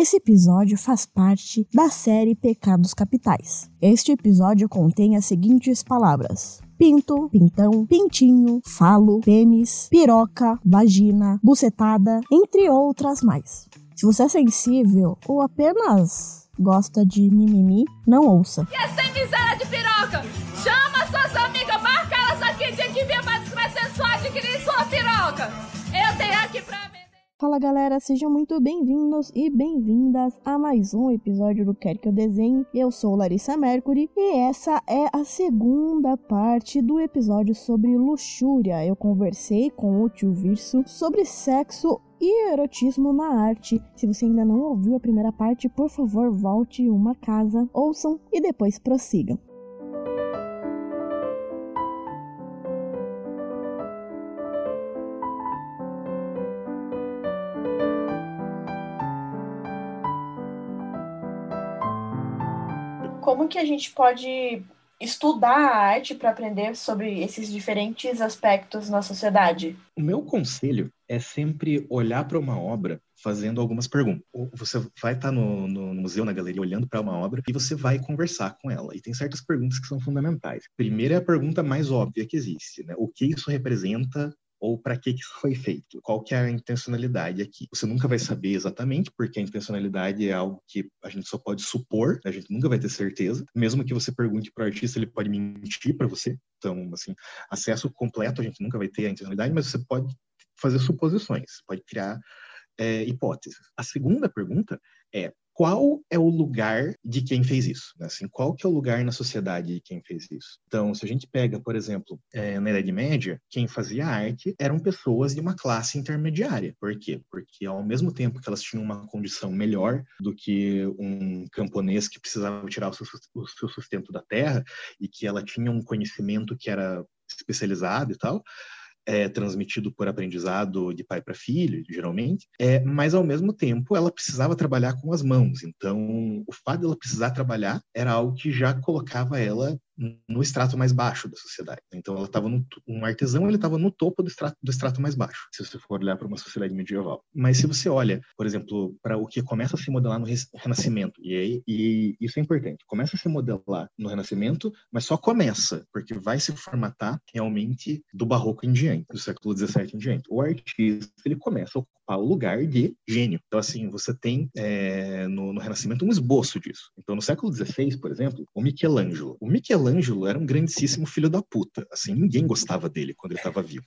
Esse episódio faz parte da série Pecados Capitais. Este episódio contém as seguintes palavras: pinto, pintão, pintinho, falo, pênis, piroca, vagina, bucetada, entre outras mais. Se você é sensível ou apenas gosta de mimimi, não ouça. E sem miséria de piroca! Fala galera, sejam muito bem-vindos e bem-vindas a mais um episódio do Quer Que Eu Desenhe. Eu sou Larissa Mercury e essa é a segunda parte do episódio sobre luxúria. Eu conversei com o tio Virso sobre sexo e erotismo na arte. Se você ainda não ouviu a primeira parte, por favor, volte uma casa, ouçam e depois prossigam. Como que a gente pode estudar a arte para aprender sobre esses diferentes aspectos na sociedade? O meu conselho é sempre olhar para uma obra fazendo algumas perguntas. Você vai estar no, no, museu, na galeria, olhando para uma obra e você vai conversar com ela. E tem certas perguntas que são fundamentais. Primeira é a pergunta mais óbvia que existe, né? O que isso representa ou para que isso foi feito? Qual que é a intencionalidade aqui? Você nunca vai saber exatamente, porque a intencionalidade é algo que a gente só pode supor, a gente nunca vai ter certeza. Mesmo que você pergunte para o artista, ele pode mentir para você. Então, assim, acesso completo a gente nunca vai ter a intencionalidade, mas você pode fazer suposições, pode criar é, hipóteses. A segunda pergunta é qual é o lugar de quem fez isso? Né? Assim, qual que é o lugar na sociedade de quem fez isso? Então, se a gente pega, por exemplo, é, na Idade Média, quem fazia arte eram pessoas de uma classe intermediária. Por quê? Porque ao mesmo tempo que elas tinham uma condição melhor do que um camponês que precisava tirar o seu, o seu sustento da terra e que ela tinha um conhecimento que era especializado e tal, é, transmitido por aprendizado de pai para filho, geralmente, é, mas ao mesmo tempo ela precisava trabalhar com as mãos. Então, o fato dela precisar trabalhar era algo que já colocava ela no extrato mais baixo da sociedade. Então, ela estava um artesão, ele estava no topo do extrato, do extrato mais baixo, se você for olhar para uma sociedade medieval. Mas se você olha, por exemplo, para o que começa a se modelar no Renascimento, e, aí, e isso é importante, começa a se modelar no Renascimento, mas só começa, porque vai se formatar realmente do Barroco em diante, do século XVII em diante. O artista ele começa a ocupar o lugar de gênio. Então, assim, você tem é, no, no Renascimento um esboço disso. Então, no século XVI, por exemplo, o Michelangelo. O Michelangelo Michelangelo era um grandíssimo filho da puta. Assim, ninguém gostava dele quando ele estava vivo.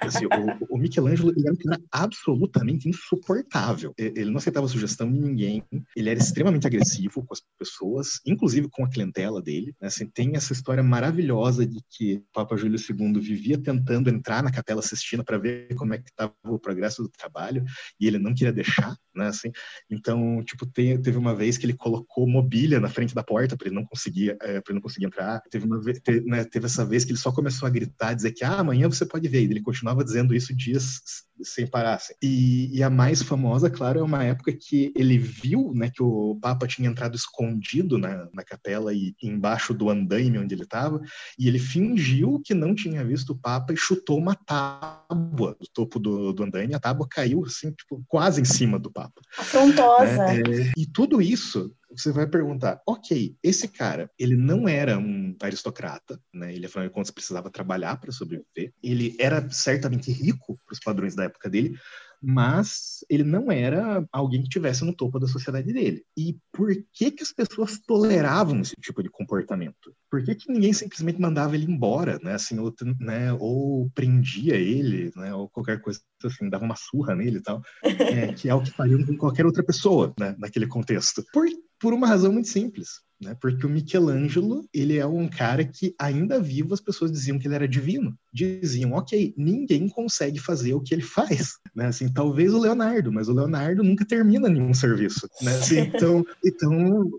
Assim, o, o, Michelangelo era um cara absolutamente insuportável. Ele não aceitava sugestão de ninguém. Ele era extremamente agressivo com as pessoas, inclusive com a clientela dele. Né? Assim, tem essa história maravilhosa de que Papa Júlio II vivia tentando entrar na Capela Sistina para ver como é que estava o progresso do trabalho e ele não queria deixar, né? Assim, então, tipo, teve uma vez que ele colocou mobília na frente da porta para ele não conseguir, é, para ele não conseguir entrar Teve, uma teve, né, teve essa vez que ele só começou a gritar, dizer que ah, amanhã você pode ver. E ele continuava dizendo isso dias sem parar. Assim. E, e, a mais famosa, claro, é uma época que ele viu né, que o Papa tinha entrado escondido na, na capela e embaixo do andaime onde ele estava, e ele fingiu que não tinha visto o Papa e chutou uma tábua do topo do, do andaime. A tábua caiu assim, tipo, quase em cima do Papa. Afrontosa. Né? É, e tudo isso você vai perguntar, ok, esse cara, ele não era um aristocrata, né? Ele, afinal de contas, precisava trabalhar para sobreviver. Ele era certamente rico para os padrões da época dele, mas ele não era alguém que tivesse no topo da sociedade dele. E por que que as pessoas toleravam esse tipo de comportamento? Por que, que ninguém simplesmente mandava ele embora, né? Assim, ou, né? ou prendia ele, né? Ou qualquer coisa assim, dava uma surra nele e tal, é, que é o que fariam com qualquer outra pessoa, né? Naquele contexto. Por, por uma razão muito simples né? Porque o Michelangelo, ele é um cara que ainda vivo as pessoas diziam que ele era divino. Diziam, ok, ninguém consegue fazer o que ele faz, né? Assim, talvez o Leonardo, mas o Leonardo nunca termina nenhum serviço, né? Assim, então, então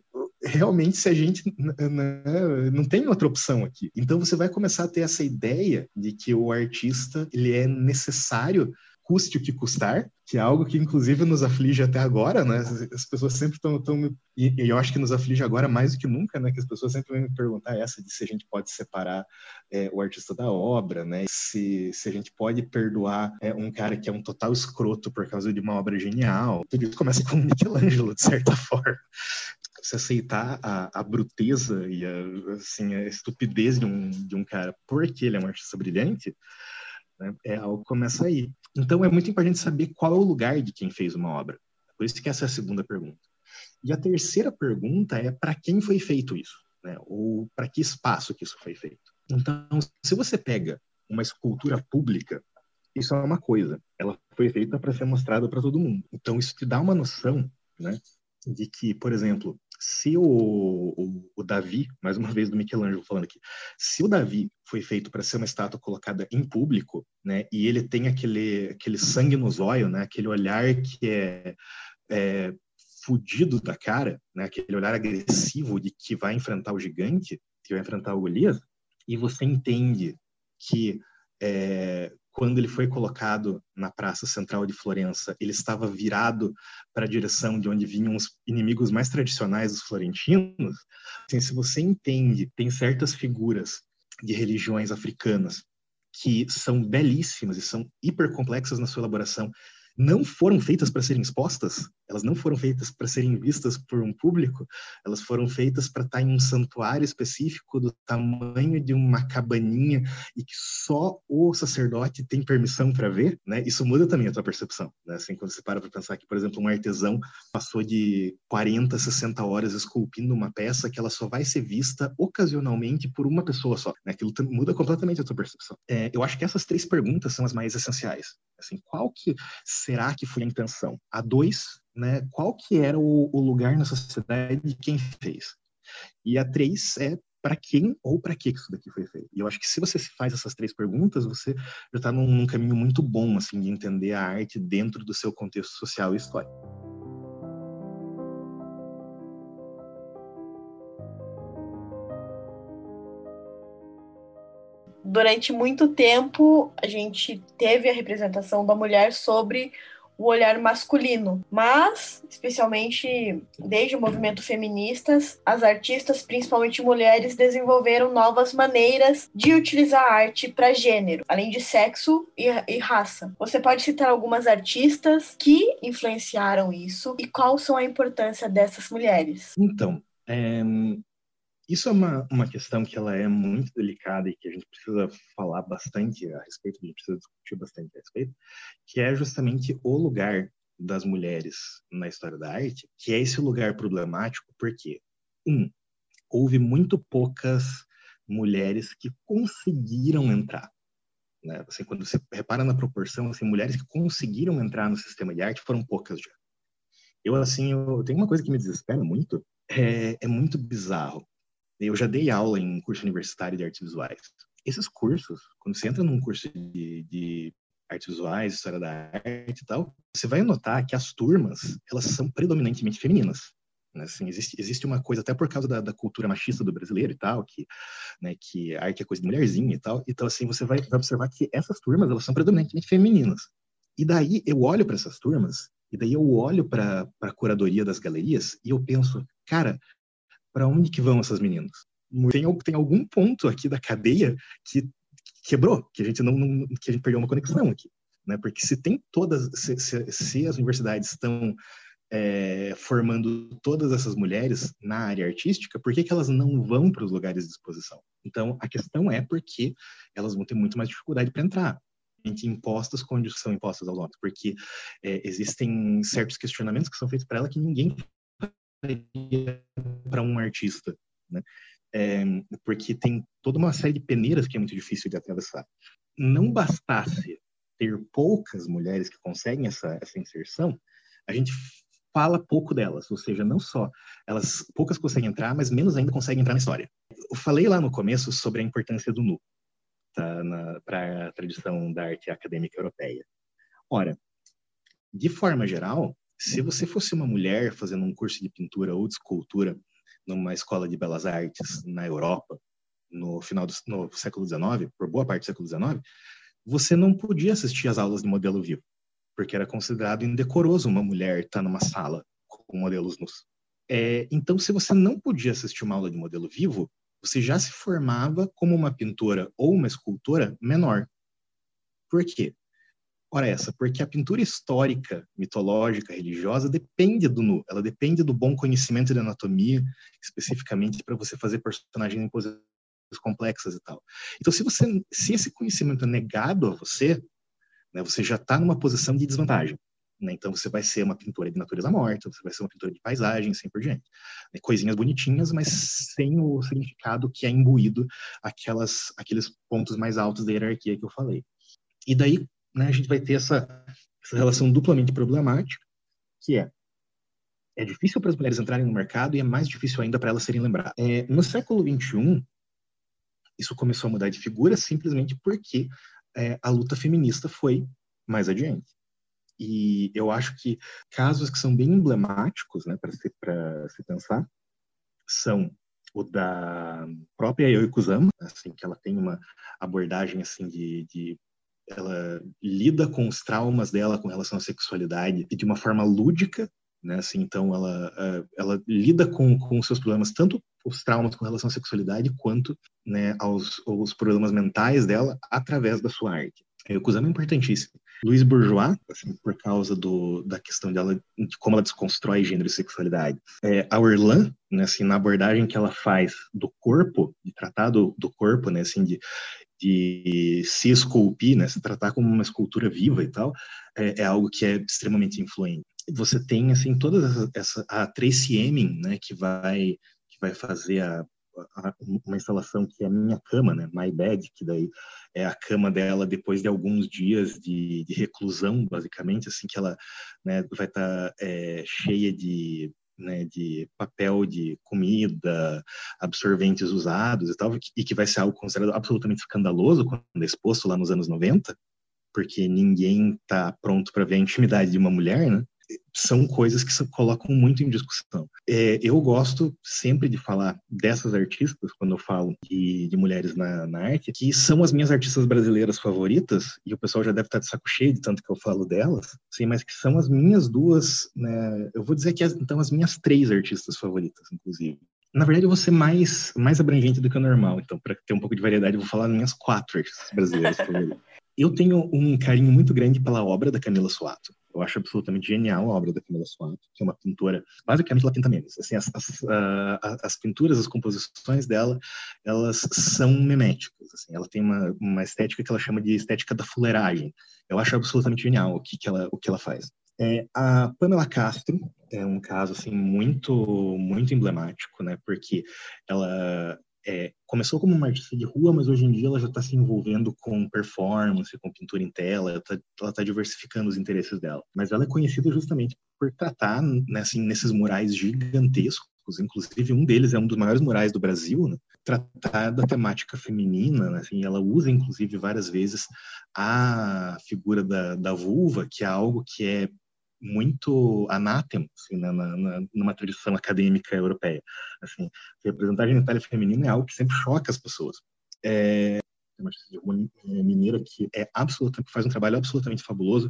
realmente se a gente né, não tem outra opção aqui. Então você vai começar a ter essa ideia de que o artista ele é necessário custe o que custar, que é algo que inclusive nos aflige até agora, né? As pessoas sempre estão e, e eu acho que nos aflige agora mais do que nunca, né? Que as pessoas sempre vêm me perguntar essa de se a gente pode separar é, o artista da obra, né? Se, se a gente pode perdoar é, um cara que é um total escroto por causa de uma obra genial. Tudo isso começa com Michelangelo, de certa forma se aceitar a, a bruteza e a, assim, a estupidez de um, de um cara porque ele é um artista brilhante, né, é algo que começa aí. Então é muito importante saber qual é o lugar de quem fez uma obra. Por isso que essa é a segunda pergunta. E a terceira pergunta é para quem foi feito isso, né? ou para que espaço que isso foi feito. Então, se você pega uma escultura pública, isso é uma coisa, ela foi feita para ser mostrada para todo mundo. Então, isso te dá uma noção né, de que, por exemplo, se o, o, o, Davi, mais uma vez do Michelangelo falando aqui, se o Davi foi feito para ser uma estátua colocada em público, né, e ele tem aquele, aquele sangue nos olhos, né, aquele olhar que é, é fudido da cara, né, aquele olhar agressivo de que vai enfrentar o gigante, que vai enfrentar o Golias, e você entende que é, quando ele foi colocado na praça central de Florença, ele estava virado para a direção de onde vinham os inimigos mais tradicionais dos florentinos. Assim, se você entende, tem certas figuras de religiões africanas que são belíssimas e são hipercomplexas na sua elaboração não foram feitas para serem expostas, elas não foram feitas para serem vistas por um público, elas foram feitas para estar em um santuário específico do tamanho de uma cabaninha e que só o sacerdote tem permissão para ver, né? Isso muda também a tua percepção, né? Assim, quando você para para pensar que, por exemplo, um artesão passou de 40, 60 horas esculpindo uma peça que ela só vai ser vista ocasionalmente por uma pessoa só, né? Aquilo muda completamente a tua percepção. É, eu acho que essas três perguntas são as mais essenciais. Assim, qual que será que foi a intenção? A dois, né, qual que era o, o lugar na sociedade de quem fez? E a três é para quem ou para que isso daqui foi feito. E eu acho que se você faz essas três perguntas, você já está num, num, caminho muito bom assim de entender a arte dentro do seu contexto social e histórico. durante muito tempo a gente teve a representação da mulher sobre o olhar masculino, mas especialmente desde o movimento feministas, as artistas, principalmente mulheres, desenvolveram novas maneiras de utilizar a arte para gênero, além de sexo e, e, raça. Você pode citar algumas artistas que influenciaram isso e qual são a importância dessas mulheres? Então, é, isso é uma, uma questão que ela é muito delicada e que a gente precisa falar bastante a respeito, a gente precisa discutir bastante a respeito, que é justamente o lugar das mulheres na história da arte, que é esse lugar problemático porque, um, houve muito poucas mulheres que conseguiram entrar. Né? Assim, quando você repara na proporção, assim, mulheres que conseguiram entrar no sistema de arte foram poucas já. Eu, assim, eu tenho uma coisa que me desespera muito, é, é muito bizarro. Eu já dei aula em curso universitário de artes visuais. Esses cursos, quando você entra num curso de, de artes visuais, história da arte e tal, você vai notar que as turmas, elas são predominantemente femininas. Né? Assim, existe, existe uma coisa, até por causa da, da, cultura machista do brasileiro e tal, que, né, que a arte é coisa de mulherzinha e tal. Então, assim, você vai, vai observar que essas turmas, elas são predominantemente femininas. E daí eu olho para essas turmas, e daí eu olho para a curadoria das galerias, e eu penso, cara, para onde que vão essas meninas? Tem, tem algum ponto aqui da cadeia que quebrou, que a gente não, não que a gente perdeu uma conexão aqui, né? Porque se tem todas, se, se, se as universidades estão é, formando todas essas mulheres na área artística, por que, que elas não vão para os lugares de exposição? Então, a questão é porque elas vão ter muito mais dificuldade para entrar impostas quando são impostas aos homens, porque é, existem certos questionamentos que são feitos para ela que ninguém para um artista, né? É, porque tem toda uma série de peneiras que é muito difícil de atravessar. Não bastasse ter poucas mulheres que conseguem essa, essa inserção, a gente fala pouco delas, ou seja, não só elas poucas conseguem entrar, mas menos ainda conseguem entrar na história. Eu falei lá no começo sobre a importância do nu tá, para a tradição da arte acadêmica europeia. Ora, de forma geral, se você fosse uma mulher fazendo um curso de pintura ou de escultura numa escola de belas artes na Europa, no final do no século XIX, por boa parte do século XIX, você não podia assistir às aulas de modelo vivo. porque era considerado indecoroso uma mulher estar numa sala com modelos nus. É, então, se você não podia assistir uma aula de modelo vivo, você já se formava como uma pintora ou uma escultora menor. Por quê? Ora essa, porque a pintura histórica, mitológica, religiosa depende do nu, ela depende do bom conhecimento de anatomia, especificamente para você fazer personagens em posições complexas e tal. Então, se você, se esse conhecimento é negado a você, né, você já está numa posição de desvantagem. Né? Então, você vai ser uma pintora de natureza morta, você vai ser uma pintora de paisagem, assim por diante. Né? Coisinhas bonitinhas, mas sem o significado que é imbuído aquelas, aqueles pontos mais altos da hierarquia que eu falei. E daí, né, a gente vai ter essa, essa relação duplamente problemática, que é é difícil para as mulheres entrarem no mercado e é mais difícil ainda para elas serem lembradas. É, no século XXI, isso começou a mudar de figura simplesmente porque é, a luta feminista foi mais adiante. E eu acho que casos que são bem emblemáticos né, para se, se pensar são o da própria Yoko Kusama, assim, que ela tem uma abordagem assim de, de ela lida com os traumas dela com relação à sexualidade de uma forma lúdica, né? Assim, então ela ela lida com, com os seus problemas tanto os traumas com relação à sexualidade quanto né, aos, aos problemas mentais dela através da sua arte. O Kusama é importantíssimo. Luiz Bourgeois, assim, por causa do, da questão dela, de como ela desconstrói gênero e sexualidade. É, a Orlan, né, assim, na abordagem que ela faz do corpo, de tratar do, do corpo, né, assim, de, de se esculpir, né, se tratar como uma escultura viva e tal, é, é algo que é extremamente influente. Você tem assim toda essa, essa a Tracy Emin, né, que vai que vai fazer a, a, uma instalação que é a minha cama, né, My Bed, que daí é a cama dela depois de alguns dias de, de reclusão, basicamente, assim que ela né, vai estar tá, é, cheia de né, de papel de comida, absorventes usados e tal, e que vai ser algo considerado absolutamente escandaloso quando é exposto lá nos anos 90, porque ninguém está pronto para ver a intimidade de uma mulher, né? São coisas que se colocam muito em discussão. É, eu gosto sempre de falar dessas artistas, quando eu falo de, de mulheres na, na, arte, que são as minhas artistas brasileiras favoritas, e o pessoal já deve estar de saco cheio de tanto que eu falo delas, sim, mas que são as minhas duas, né, eu vou dizer que então as minhas três artistas favoritas, inclusive. Na verdade, eu vou ser mais, mais abrangente do que o normal, então, para ter um pouco de variedade, eu vou falar minhas quatro artistas brasileiras favoritas. Eu tenho um carinho muito grande pela obra da Camila Suato. Eu acho absolutamente genial a obra da Camila Suato, que é uma pintora. Basicamente, ela pinta memes. Assim, as, as, as pinturas, as composições dela, elas são meméticas. Assim, ela tem uma, uma estética que ela chama de estética da fuleiragem. Eu acho absolutamente genial o que, que, ela, o que ela faz. É, a Pamela Castro é um caso assim muito muito emblemático, né? Porque ela é, começou como uma artista de rua, mas hoje em dia ela já está se envolvendo com performance, com pintura em tela, ela está tá diversificando os interesses dela. Mas ela é conhecida justamente por tratar né, assim, nesses murais gigantescos, inclusive um deles é um dos maiores murais do Brasil, né, tratar da temática feminina, né, assim, ela usa inclusive várias vezes a figura da, da vulva, que é algo que é muito anátema assim, na, na, numa tradição acadêmica europeia. Assim, representar a genitália feminina é algo que sempre choca as pessoas. É, uma mineira que é absolutamente faz um trabalho absolutamente fabuloso,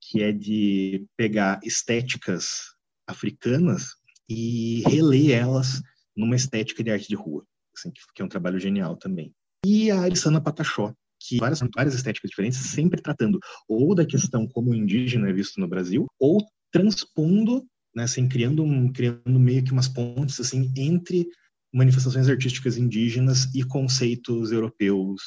que é de pegar estéticas africanas e reler elas numa estética de arte de rua, assim, que é um trabalho genial também. E a Alissana Patachó, que várias, várias estéticas diferentes, sempre tratando ou da questão como o indígena é visto no Brasil, ou transpondo, né, assim, criando, um, criando meio que umas pontes assim entre manifestações artísticas indígenas e conceitos europeus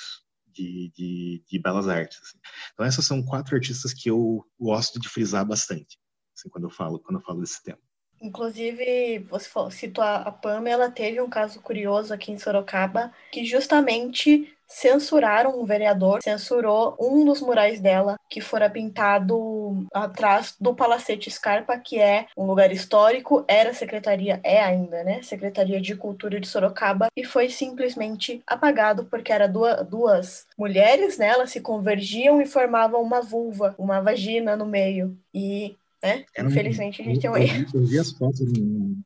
de, de, de belas artes. Assim. Então essas são quatro artistas que eu gosto de frisar bastante, assim, quando eu falo quando eu falo desse tema. Inclusive, você citou a Pam, ela teve um caso curioso aqui em Sorocaba, que justamente censuraram um vereador, censurou um dos murais dela, que fora pintado atrás do Palacete Scarpa, que é um lugar histórico, era secretaria, é ainda, né? Secretaria de Cultura de Sorocaba, e foi simplesmente apagado porque era duas, duas mulheres, né? Elas se convergiam e formavam uma vulva, uma vagina no meio. E né? Era Infelizmente um, a gente tem um erro. Eu vi as fotos,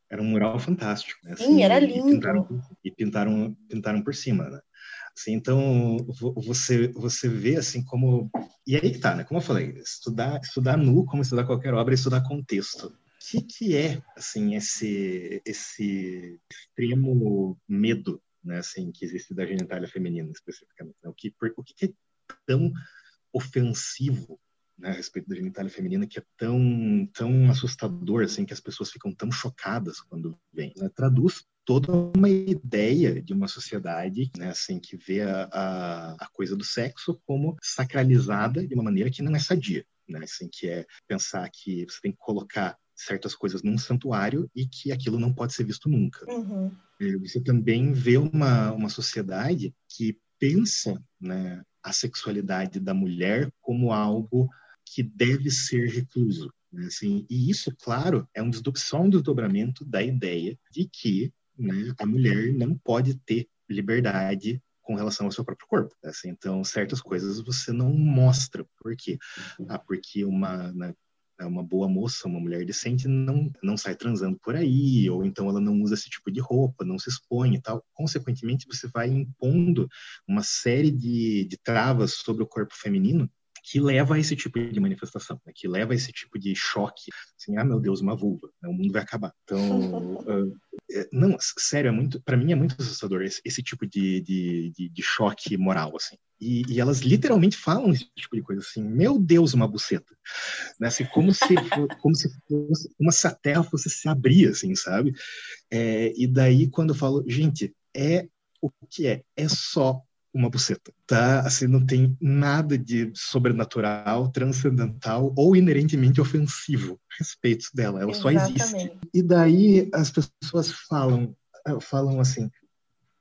era um mural fantástico. Né? Assim, Sim, era lindo. E pintaram, e pintaram, pintaram por cima, né? Assim, então você você vê assim como e aí que tá, né? Como eu falei, estudar estudar nu, como estudar qualquer obra, é estudar contexto. O que, que é assim esse esse extremo medo, né? Assim que existe da genitália feminina especificamente. Né? O que o que é tão ofensivo né, a respeito da genitália feminina que é tão tão assustador assim que as pessoas ficam tão chocadas quando vem né? traduz toda uma ideia de uma sociedade né, assim que vê a, a, a, coisa do sexo como sacralizada de uma maneira que não é sadia né, assim que é pensar que você tem que colocar certas coisas num santuário e que aquilo não pode ser visto nunca uhum. você também vê uma, uma sociedade que pensa né, a sexualidade da mulher como algo que deve ser recluso. Né? Assim, e isso, claro, é um só um desdobramento da ideia de que né, a mulher não pode ter liberdade com relação ao seu próprio corpo. Assim, então, certas coisas você não mostra. Por quê? Ah, porque uma, né, uma boa moça, uma mulher decente, não, não sai transando por aí, ou então ela não usa esse tipo de roupa, não se expõe e tal. Consequentemente, você vai impondo uma série de, de travas sobre o corpo feminino que leva a esse tipo de manifestação, né? que leva a esse tipo de choque, assim, ah, meu Deus, uma vulva, né? o mundo vai acabar. Então, uh, não, sério, é muito, para mim é muito assustador esse, esse tipo de, de, de, de, choque moral, assim. E, e, elas literalmente falam esse tipo de coisa, assim, meu Deus, uma buceta, né? Assim, como se, como se fosse, como se a Terra fosse se abrir, assim, sabe? É, e daí quando eu falo, gente, é o que é? É só uma buceta, tá? Assim, não tem nada de sobrenatural, transcendental ou inerentemente ofensivo a respeito dela. Ela Exatamente. só existe. E daí as pessoas falam, eh, falam assim,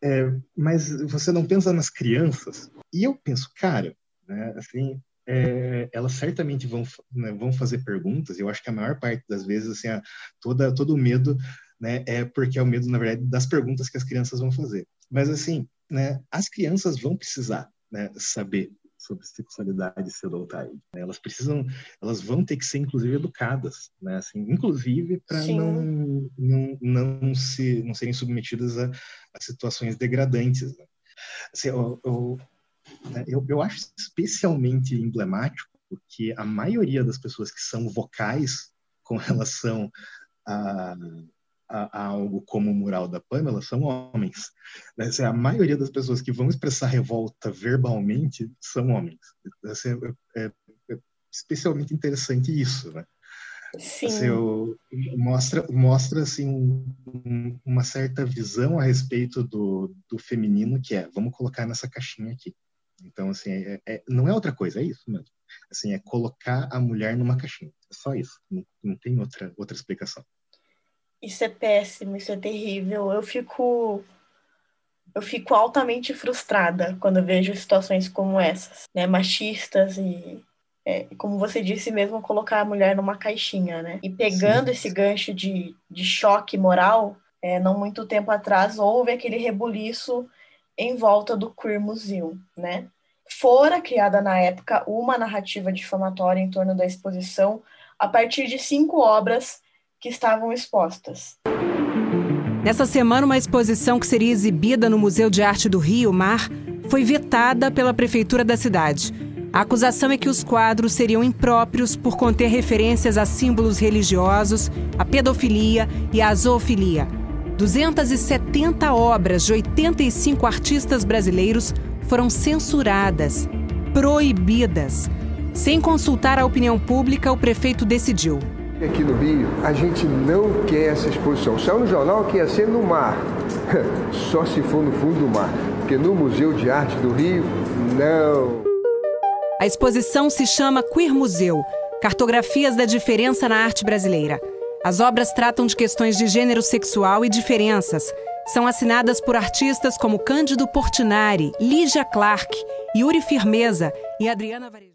é, mas você não pensa nas crianças? E eu penso, cara, né, assim, é, elas certamente vão, né, vão fazer perguntas. Eu acho que a maior parte das vezes, assim, a, toda, todo o medo né, é porque é o medo, na verdade, das perguntas que as crianças vão fazer. Mas, assim, né, as crianças vão precisar né, saber sobre sexualidade cedo ou tarde. Né? Elas precisam, elas vão ter que ser inclusive educadas, né? Assim, inclusive para não, não, não se não serem submetidas a, a situações degradantes. Né? Assim, eu, eu, né, eu, eu acho especialmente emblemático que a maioria das pessoas que são vocais com relação a a, a algo como o mural da Pamela são homens. Né? Assim, a maioria das pessoas que vão expressar revolta verbalmente são homens. Assim, é, é, é especialmente interessante isso, né? Sim. Assim, eu, mostra mostra assim um, uma certa visão a respeito do, do feminino que é vamos colocar nessa caixinha aqui então assim é, é, não é outra coisa é isso mesmo assim é colocar a mulher numa caixinha é só isso não, não tem outra outra explicação isso é péssimo, isso é terrível. Eu fico eu fico altamente frustrada quando vejo situações como essas, né, machistas e é, como você disse mesmo, colocar a mulher numa caixinha, né? E pegando Sim. esse gancho de, de choque moral, é, não muito tempo atrás houve aquele rebuliço em volta do Queer Museum, né? Fora criada na época uma narrativa difamatória em torno da exposição a partir de cinco obras que estavam expostas. Nessa semana, uma exposição que seria exibida no Museu de Arte do Rio Mar foi vetada pela prefeitura da cidade. A acusação é que os quadros seriam impróprios por conter referências a símbolos religiosos, a pedofilia e a zoofilia. 270 obras de 85 artistas brasileiros foram censuradas, proibidas. Sem consultar a opinião pública, o prefeito decidiu. Aqui no Rio, a gente não quer essa exposição. Saiu no jornal que ia ser no mar. Só se for no fundo do mar. Porque no Museu de Arte do Rio, não. A exposição se chama Queer Museu Cartografias da Diferença na Arte Brasileira. As obras tratam de questões de gênero sexual e diferenças. São assinadas por artistas como Cândido Portinari, Lígia Clark, Yuri Firmeza e Adriana Varejão.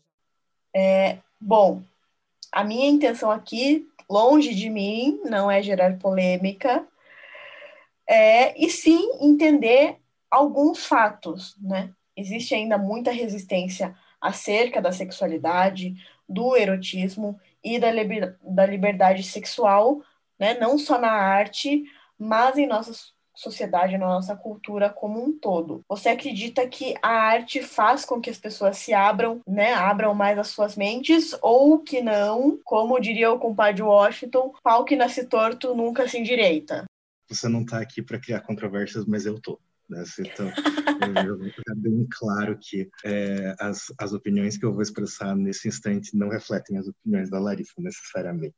É, bom, a minha intenção aqui, longe de mim, não é gerar polêmica, é, e sim entender alguns fatos, né? Existe ainda muita resistência acerca da sexualidade, do erotismo e da, liber, da liberdade sexual, né? Não só na arte, mas em nossa sociedade, na nossa cultura como um todo. Você acredita que a arte faz com que as pessoas se abram, né, abram mais as suas mentes, ou que não, como diria o compadre Washington, pau que nasce torto nunca se endireita? Você não está aqui para criar controvérsias, mas eu tô. Né? Então, eu vou ficar bem claro que é, as, as opiniões que eu vou expressar nesse instante não refletem as opiniões da Larissa necessariamente.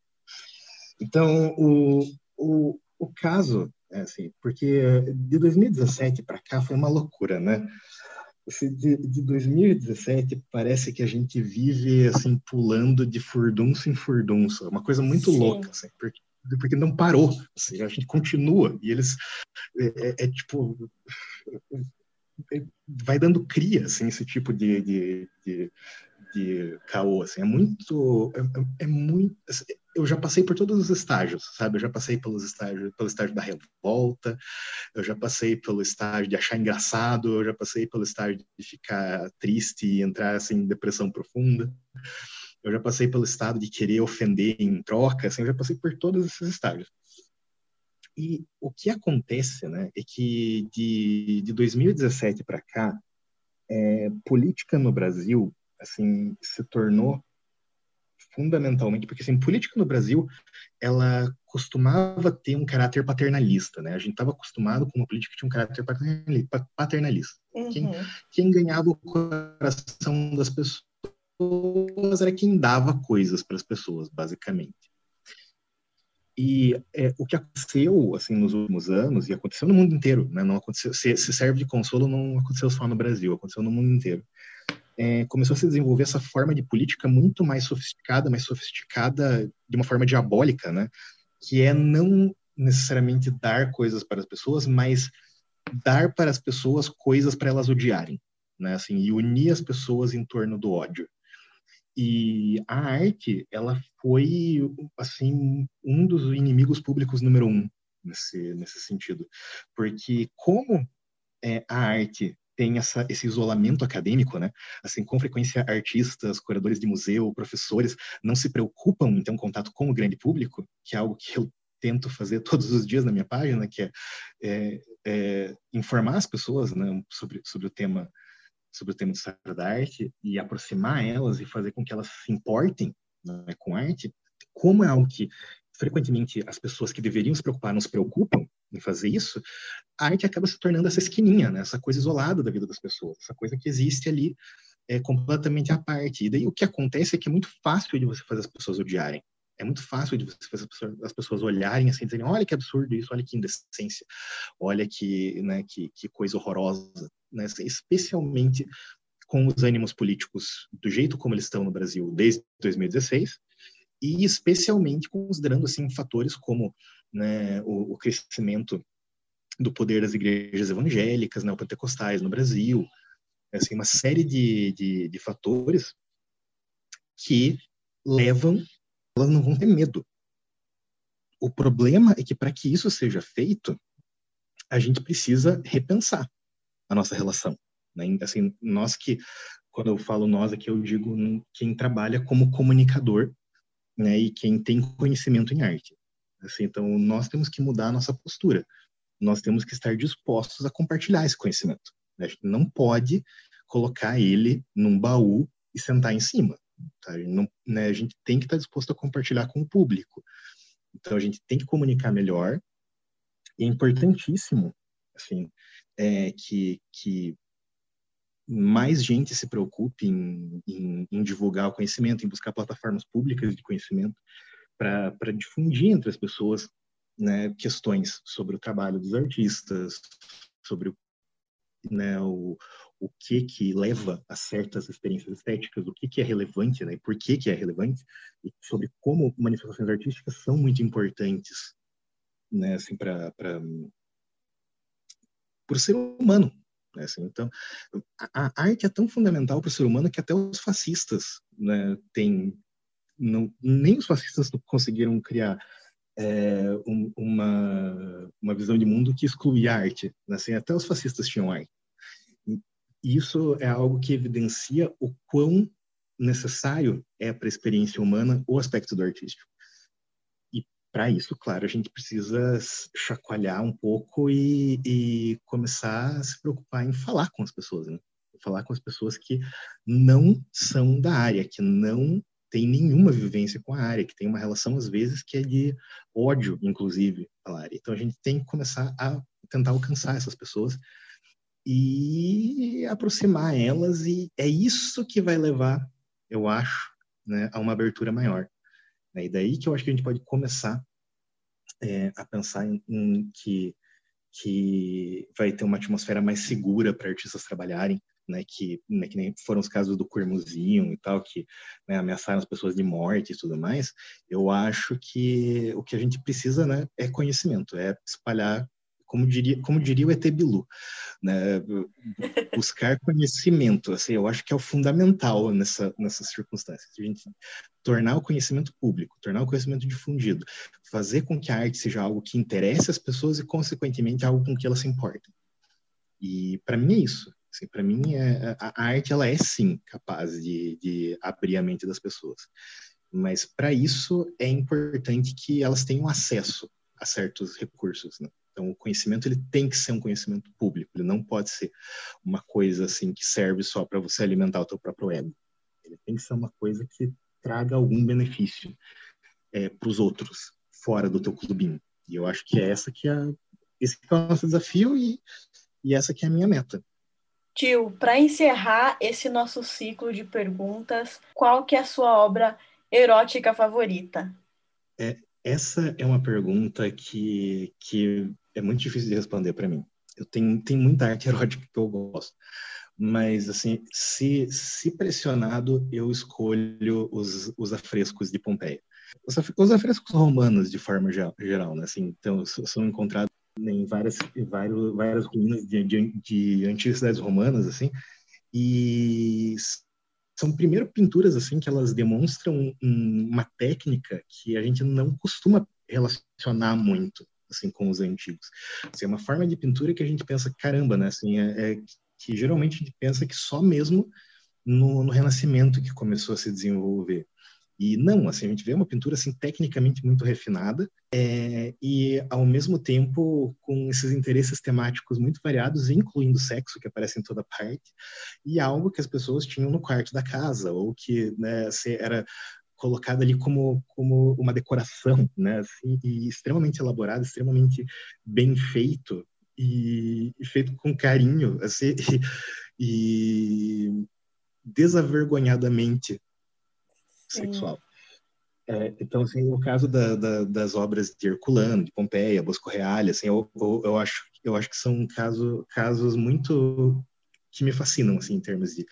Então, o, o, o caso, assim, porque de 2017 para cá foi uma loucura, né? De, de 2017 parece que a gente vive assim pulando de furdunço em furdunço, uma coisa muito Sim. louca, assim, porque porque não parou, assim, a gente continua e eles é, é, é tipo é, vai dando cria assim esse tipo de, de, de, de caô assim, é muito é, é, é muito assim, eu já passei por todos os estágios, sabe? Eu já passei pelos estágios, pelo estágio da revolta, eu já passei pelo estágio de achar engraçado, eu já passei pelo estágio de ficar triste e entrar assim, em depressão profunda. Eu já passei pelo estado de querer ofender em troca, assim, eu já passei por todos esses estágios. E o que acontece, né, é que de, de 2017 para cá, é, política no Brasil, assim, se tornou fundamentalmente, porque assim, política no Brasil, ela costumava ter um caráter paternalista, né? A gente estava acostumado com uma política que tinha um caráter paternalista. Uhum. Quem, quem ganhava o coração das pessoas era quem dava coisas para as pessoas, basicamente. E é, o que aconteceu assim nos últimos anos e aconteceu no mundo inteiro, né? Não aconteceu, se, se serve de consolo, não aconteceu só no Brasil, aconteceu no mundo inteiro é, começou a se desenvolver essa forma de política muito mais sofisticada, mais sofisticada de uma forma diabólica, né? Que é não necessariamente dar coisas para as pessoas, mas dar para as pessoas coisas para elas odiarem, né? Assim, e unir as pessoas em torno do ódio. E a arte, ela foi, assim, um dos inimigos públicos número um nesse, nesse sentido. Porque como é, a arte tem essa, esse isolamento acadêmico, né? Assim, com frequência, artistas, curadores de museu, professores não se preocupam em ter um contato com o grande público, que é algo que eu tento fazer todos os dias na minha página, que é, é, é informar as pessoas né, sobre, sobre o tema sobre o tema de da arte e aproximar elas e fazer com que elas se importem né, com arte, como é algo que frequentemente as pessoas que deveriam se preocupar não se preocupam, em fazer isso, a arte acaba se tornando essa esquininha, né? essa coisa isolada da vida das pessoas, essa coisa que existe ali é, completamente à parte. E daí o que acontece é que é muito fácil de você fazer as pessoas odiarem. É muito fácil de você fazer as pessoas olharem assim, dizerem, olha que absurdo isso, olha que indecência, olha que, né, que, que coisa horrorosa, né? especialmente com os ânimos políticos do jeito como eles estão no Brasil desde 2016, e especialmente considerando assim fatores como né, o, o, crescimento do poder das igrejas evangélicas, neopentecostais no Brasil, assim, uma série de, de, de fatores que levam, elas não vão ter medo. O problema é que para que isso seja feito, a gente precisa repensar a nossa relação. Né? Assim, nós que, quando eu falo nós aqui, eu digo quem trabalha como comunicador né, e quem tem conhecimento em arte. Assim, então, nós temos que mudar a nossa postura. Nós temos que estar dispostos a compartilhar esse conhecimento. Né? A gente não pode colocar ele num baú e sentar em cima. Tá? A, gente não, né, a gente tem que estar disposto a compartilhar com o público. Então, a gente tem que comunicar melhor. E é importantíssimo assim, é, que, que mais gente se preocupe em, em, em, divulgar o conhecimento, em buscar plataformas públicas de conhecimento, para difundir entre as pessoas né, questões sobre o trabalho dos artistas, sobre né, o, o que que leva a certas experiências estéticas, o que que é relevante, né, por que que é relevante, e sobre como manifestações artísticas são muito importantes, né, assim, para o ser humano. Né, assim, então, a, a, arte é tão fundamental para o ser humano que até os fascistas né, têm não, nem os fascistas conseguiram criar é, um, uma, uma visão de mundo que excluía a arte. Né? Assim, até os fascistas tinham arte. Isso é algo que evidencia o quão necessário é para a experiência humana o aspecto do artístico. E para isso, claro, a gente precisa chacoalhar um pouco e, e, começar a se preocupar em falar com as pessoas, né? Falar com as pessoas que não são da área, que não tem nenhuma vivência com a área, que tem uma relação, às vezes, que é de ódio, inclusive, pela área. Então, a gente tem que começar a tentar alcançar essas pessoas e aproximar elas, e é isso que vai levar, eu acho, né, a uma abertura maior. Né? E daí que eu acho que a gente pode começar é, a pensar em, em, que, que vai ter uma atmosfera mais segura para artistas trabalharem, né, que, né, que nem foram os casos do Quirmuzinho e tal, que né, ameaçaram as pessoas de morte e tudo mais, eu acho que o que a gente precisa né, é conhecimento, é espalhar como diria, como diria o ET Bilu, né? buscar conhecimento, assim, eu acho que é o fundamental nessa, nessas circunstâncias, a gente tornar o conhecimento público, tornar o conhecimento difundido, fazer com que a arte seja algo que interesse as pessoas e, consequentemente, algo com que elas se importem. E, para mim, é isso. Assim, para mim, é, a, a, arte, ela é, sim, capaz de, de abrir a mente das pessoas. Mas, para isso, é importante que elas tenham acesso a certos recursos, né? Então, o conhecimento ele tem que ser um conhecimento público, ele não pode ser uma coisa assim que serve só para você alimentar o teu próprio ego. Ele tem que ser uma coisa que traga algum benefício é, para os outros, fora do teu clubinho. E eu acho que é essa que é esse que é o nosso desafio e, e essa que é a minha meta. Tio, para encerrar esse nosso ciclo de perguntas, qual que é a sua obra erótica favorita? É, essa é uma pergunta que, que é muito difícil de responder para mim. Eu tenho, tenho muita arte erótica que eu gosto, mas assim, se, se pressionado, eu escolho os, os afrescos de Pompeia. Os afrescos romanos, de forma geral, né? assim, então, são encontrados em várias, várias, ruínas de, de, de antigas cidades romanas, assim, e são primeiro pinturas assim que elas demonstram um, uma técnica que a gente não costuma relacionar muito assim com os antigos. Assim, é uma forma de pintura que a gente pensa caramba, né? Assim, é, é que geralmente a gente pensa que só mesmo no, no Renascimento que começou a se desenvolver. E não, assim, a gente vê uma pintura assim tecnicamente muito refinada é, e ao mesmo tempo com esses interesses temáticos muito variados, incluindo sexo que aparece em toda parte e algo que as pessoas tinham no quarto da casa ou que né, era colocado ali como como uma decoração, né, assim, e extremamente elaborado, extremamente bem feito e, e feito com carinho, assim, e, e desavergonhadamente sexual. É, então, assim, no caso da, da, das obras de Herculano, de Pompeia, Bosco Reale, assim, eu, eu, eu, acho, eu acho que são caso, casos muito que me fascinam, assim, em termos de,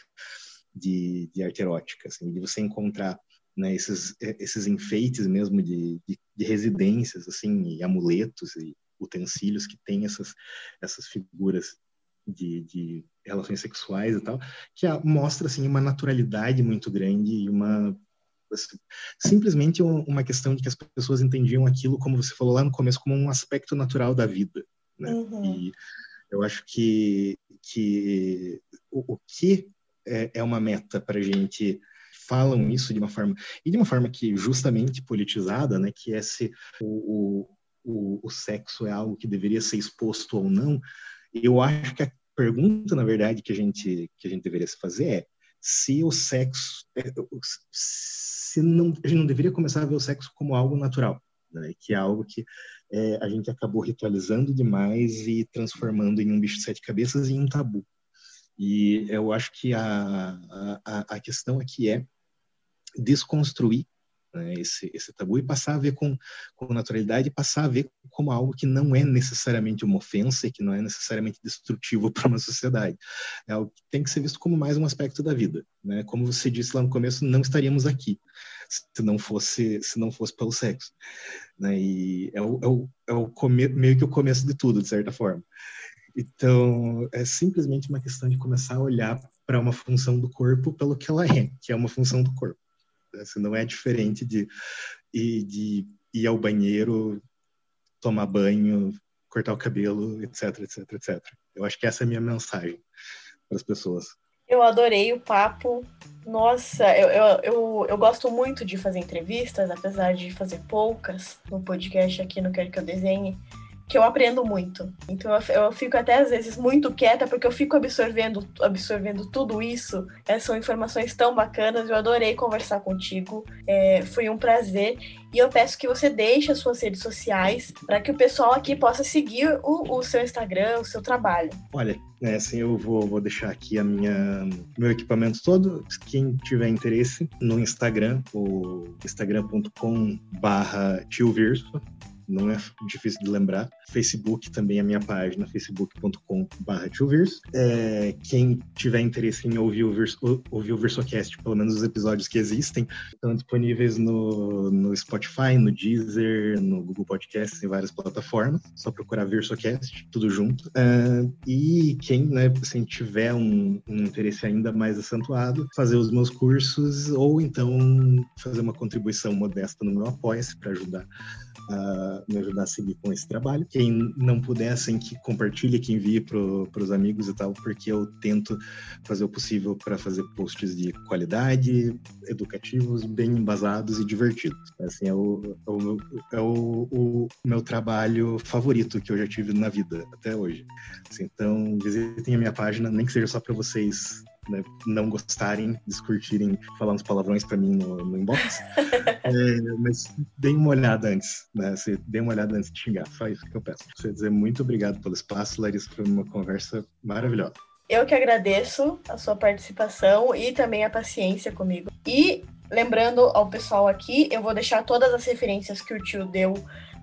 de, de arte erótica, assim, de você encontrar né, esses, esses enfeites mesmo de, de, de, residências, assim, e amuletos e utensílios que têm essas, essas figuras de, de relações sexuais e tal, que mostra, assim, uma naturalidade muito grande e uma simplesmente uma questão de que as pessoas entendiam aquilo, como você falou lá no começo, como um aspecto natural da vida. Né? Uhum. E eu acho que, que o, o que é, é uma meta para a gente falam isso de uma forma e de uma forma que justamente politizada, né, que é se o, o, o sexo é algo que deveria ser exposto ou não. Eu acho que a pergunta, na verdade, que a gente que a gente deveria se fazer é se o sexo é, se não, a gente não deveria começar a ver o sexo como algo natural, né? que é algo que é, a gente acabou ritualizando demais e transformando em um bicho de sete cabeças e em um tabu. E eu acho que a, a, a questão aqui é desconstruir né, esse, esse tabu e passar a ver com, com naturalidade passar a ver como algo que não é necessariamente uma ofensa e que não é necessariamente destrutivo para uma sociedade. É algo que tem que ser visto como mais um aspecto da vida. Né? Como você disse lá no começo, não estaríamos aqui se não fosse se não fosse pelo sexo. Né? E é o, é o, é o come, meio que o começo de tudo, de certa forma. Então, é simplesmente uma questão de começar a olhar para uma função do corpo pelo que ela é, que é uma função do corpo. Assim, não é diferente de, de ir ao banheiro, tomar banho, cortar o cabelo, etc, etc, etc. Eu acho que essa é a minha mensagem para as pessoas. Eu adorei o papo. Nossa, eu, eu, eu, eu, gosto muito de fazer entrevistas, apesar de fazer poucas no podcast aqui no Quero Que Eu Desenhe que eu aprendo muito. Então eu, fico até às vezes muito quieta porque eu fico absorvendo, absorvendo tudo isso. É, são informações tão bacanas. Eu adorei conversar contigo. É, foi um prazer. E eu peço que você deixe as suas redes sociais para que o pessoal aqui possa seguir o, o seu Instagram, o seu trabalho. Olha, é, assim, eu vou, vou deixar aqui a minha meu equipamento todo. Quem tiver interesse no Instagram, o instagram.com/barra tiovirso não é difícil de lembrar. Facebook também é a minha página, facebook.com.br é, Quem tiver interesse em ouvir o, Verso, ouvir o Versocast, pelo menos os episódios que existem, estão disponíveis no, no Spotify, no Deezer, no Google Podcasts, em várias plataformas. Só procurar Versocast, tudo junto. É, e quem né, assim, tiver um, um interesse ainda mais acentuado, fazer os meus cursos ou então fazer uma contribuição modesta no meu Apoia-se para ajudar a me ajudar a seguir com esse trabalho. Quem não puder, assim, que compartilhe, que envie para os amigos e tal, porque eu tento fazer o possível para fazer posts de qualidade, educativos, bem embasados e divertidos. Assim, é o, é o, é o, o meu trabalho favorito que eu já tive na vida até hoje. Assim, então, visitem a minha página, nem que seja só para vocês né, não gostarem, descurtirem, falar uns palavrões para mim no, no inbox. é, mas deem uma olhada antes, né? Você dê uma olhada antes de xingar. Só isso que eu peço. Você dizer muito obrigado pelo espaço, Larissa. Foi uma conversa maravilhosa. Eu que agradeço a sua participação e também a paciência comigo. E lembrando ao pessoal aqui, eu vou deixar todas as referências que o tio deu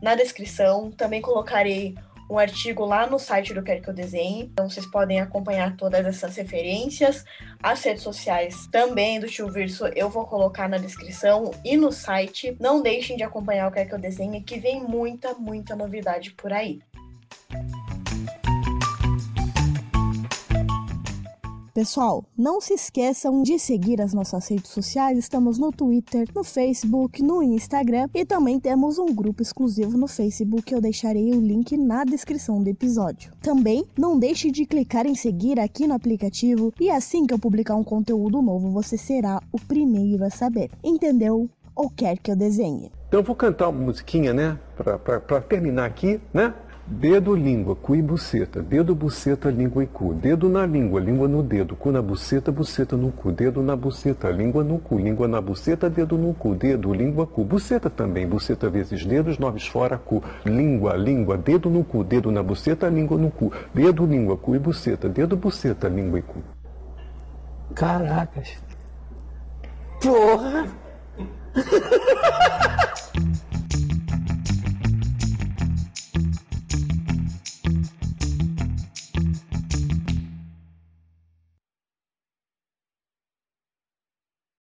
na descrição. Também colocarei um artigo lá no site do Quero Que Eu Desenhe. Então vocês podem acompanhar todas essas referências. As redes sociais também do Tio Verso eu vou colocar na descrição e no site. Não deixem de acompanhar o Quero Que Eu Desenhe, que vem muita, muita novidade por aí. Pessoal, não se esqueçam de seguir as nossas redes sociais. Estamos no Twitter, no Facebook, no Instagram e também temos um grupo exclusivo no Facebook. Eu deixarei o link na descrição do episódio. Também não deixe de clicar em seguir aqui no aplicativo e assim que eu publicar um conteúdo novo, você será o primeiro a saber. Entendeu? Ou quer que eu desenhe? Então eu vou cantar uma musiquinha, né? Para terminar aqui, né? Dedo, língua, cu e buceta. Dedo, buceta, língua e cu. Dedo na língua, língua no dedo. Cu na buceta, buceta no cu. Dedo na buceta, língua no cu. Língua na buceta, dedo no cu. Dedo, língua, cu. Buceta também. Buceta vezes dedos, noves fora, cu. Língua, língua, dedo no cu. Dedo na buceta, língua no cu. Dedo, língua, cu e buceta. Dedo, buceta, língua e cu. Caracas. Porra!